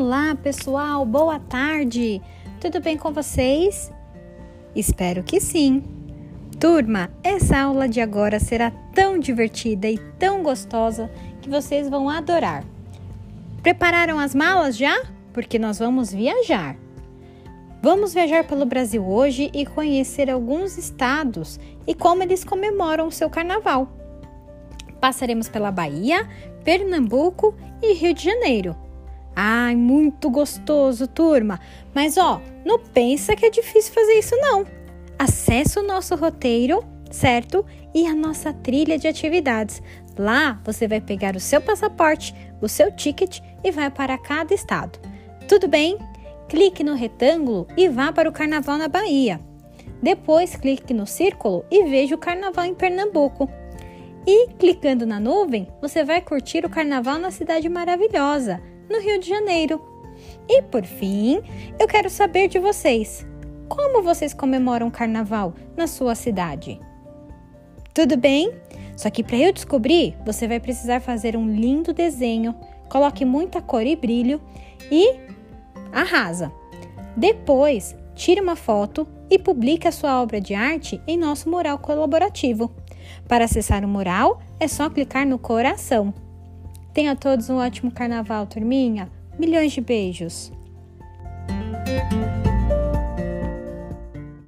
Olá, pessoal, boa tarde! Tudo bem com vocês? Espero que sim! Turma, essa aula de agora será tão divertida e tão gostosa que vocês vão adorar. Prepararam as malas já? Porque nós vamos viajar. Vamos viajar pelo Brasil hoje e conhecer alguns estados e como eles comemoram o seu carnaval. Passaremos pela Bahia, Pernambuco e Rio de Janeiro. Ai, muito gostoso, turma. Mas ó, não pensa que é difícil fazer isso não. Acesse o nosso roteiro, certo? E a nossa trilha de atividades. Lá você vai pegar o seu passaporte, o seu ticket e vai para cada estado. Tudo bem? Clique no retângulo e vá para o carnaval na Bahia. Depois clique no círculo e veja o carnaval em Pernambuco. E clicando na nuvem, você vai curtir o carnaval na cidade maravilhosa no Rio de Janeiro. E por fim, eu quero saber de vocês: como vocês comemoram o carnaval na sua cidade? Tudo bem? Só que para eu descobrir, você vai precisar fazer um lindo desenho, coloque muita cor e brilho e arrasa. Depois, tire uma foto e publique a sua obra de arte em nosso mural colaborativo. Para acessar o mural, é só clicar no coração. Tenha todos um ótimo carnaval, turminha. Milhões de beijos.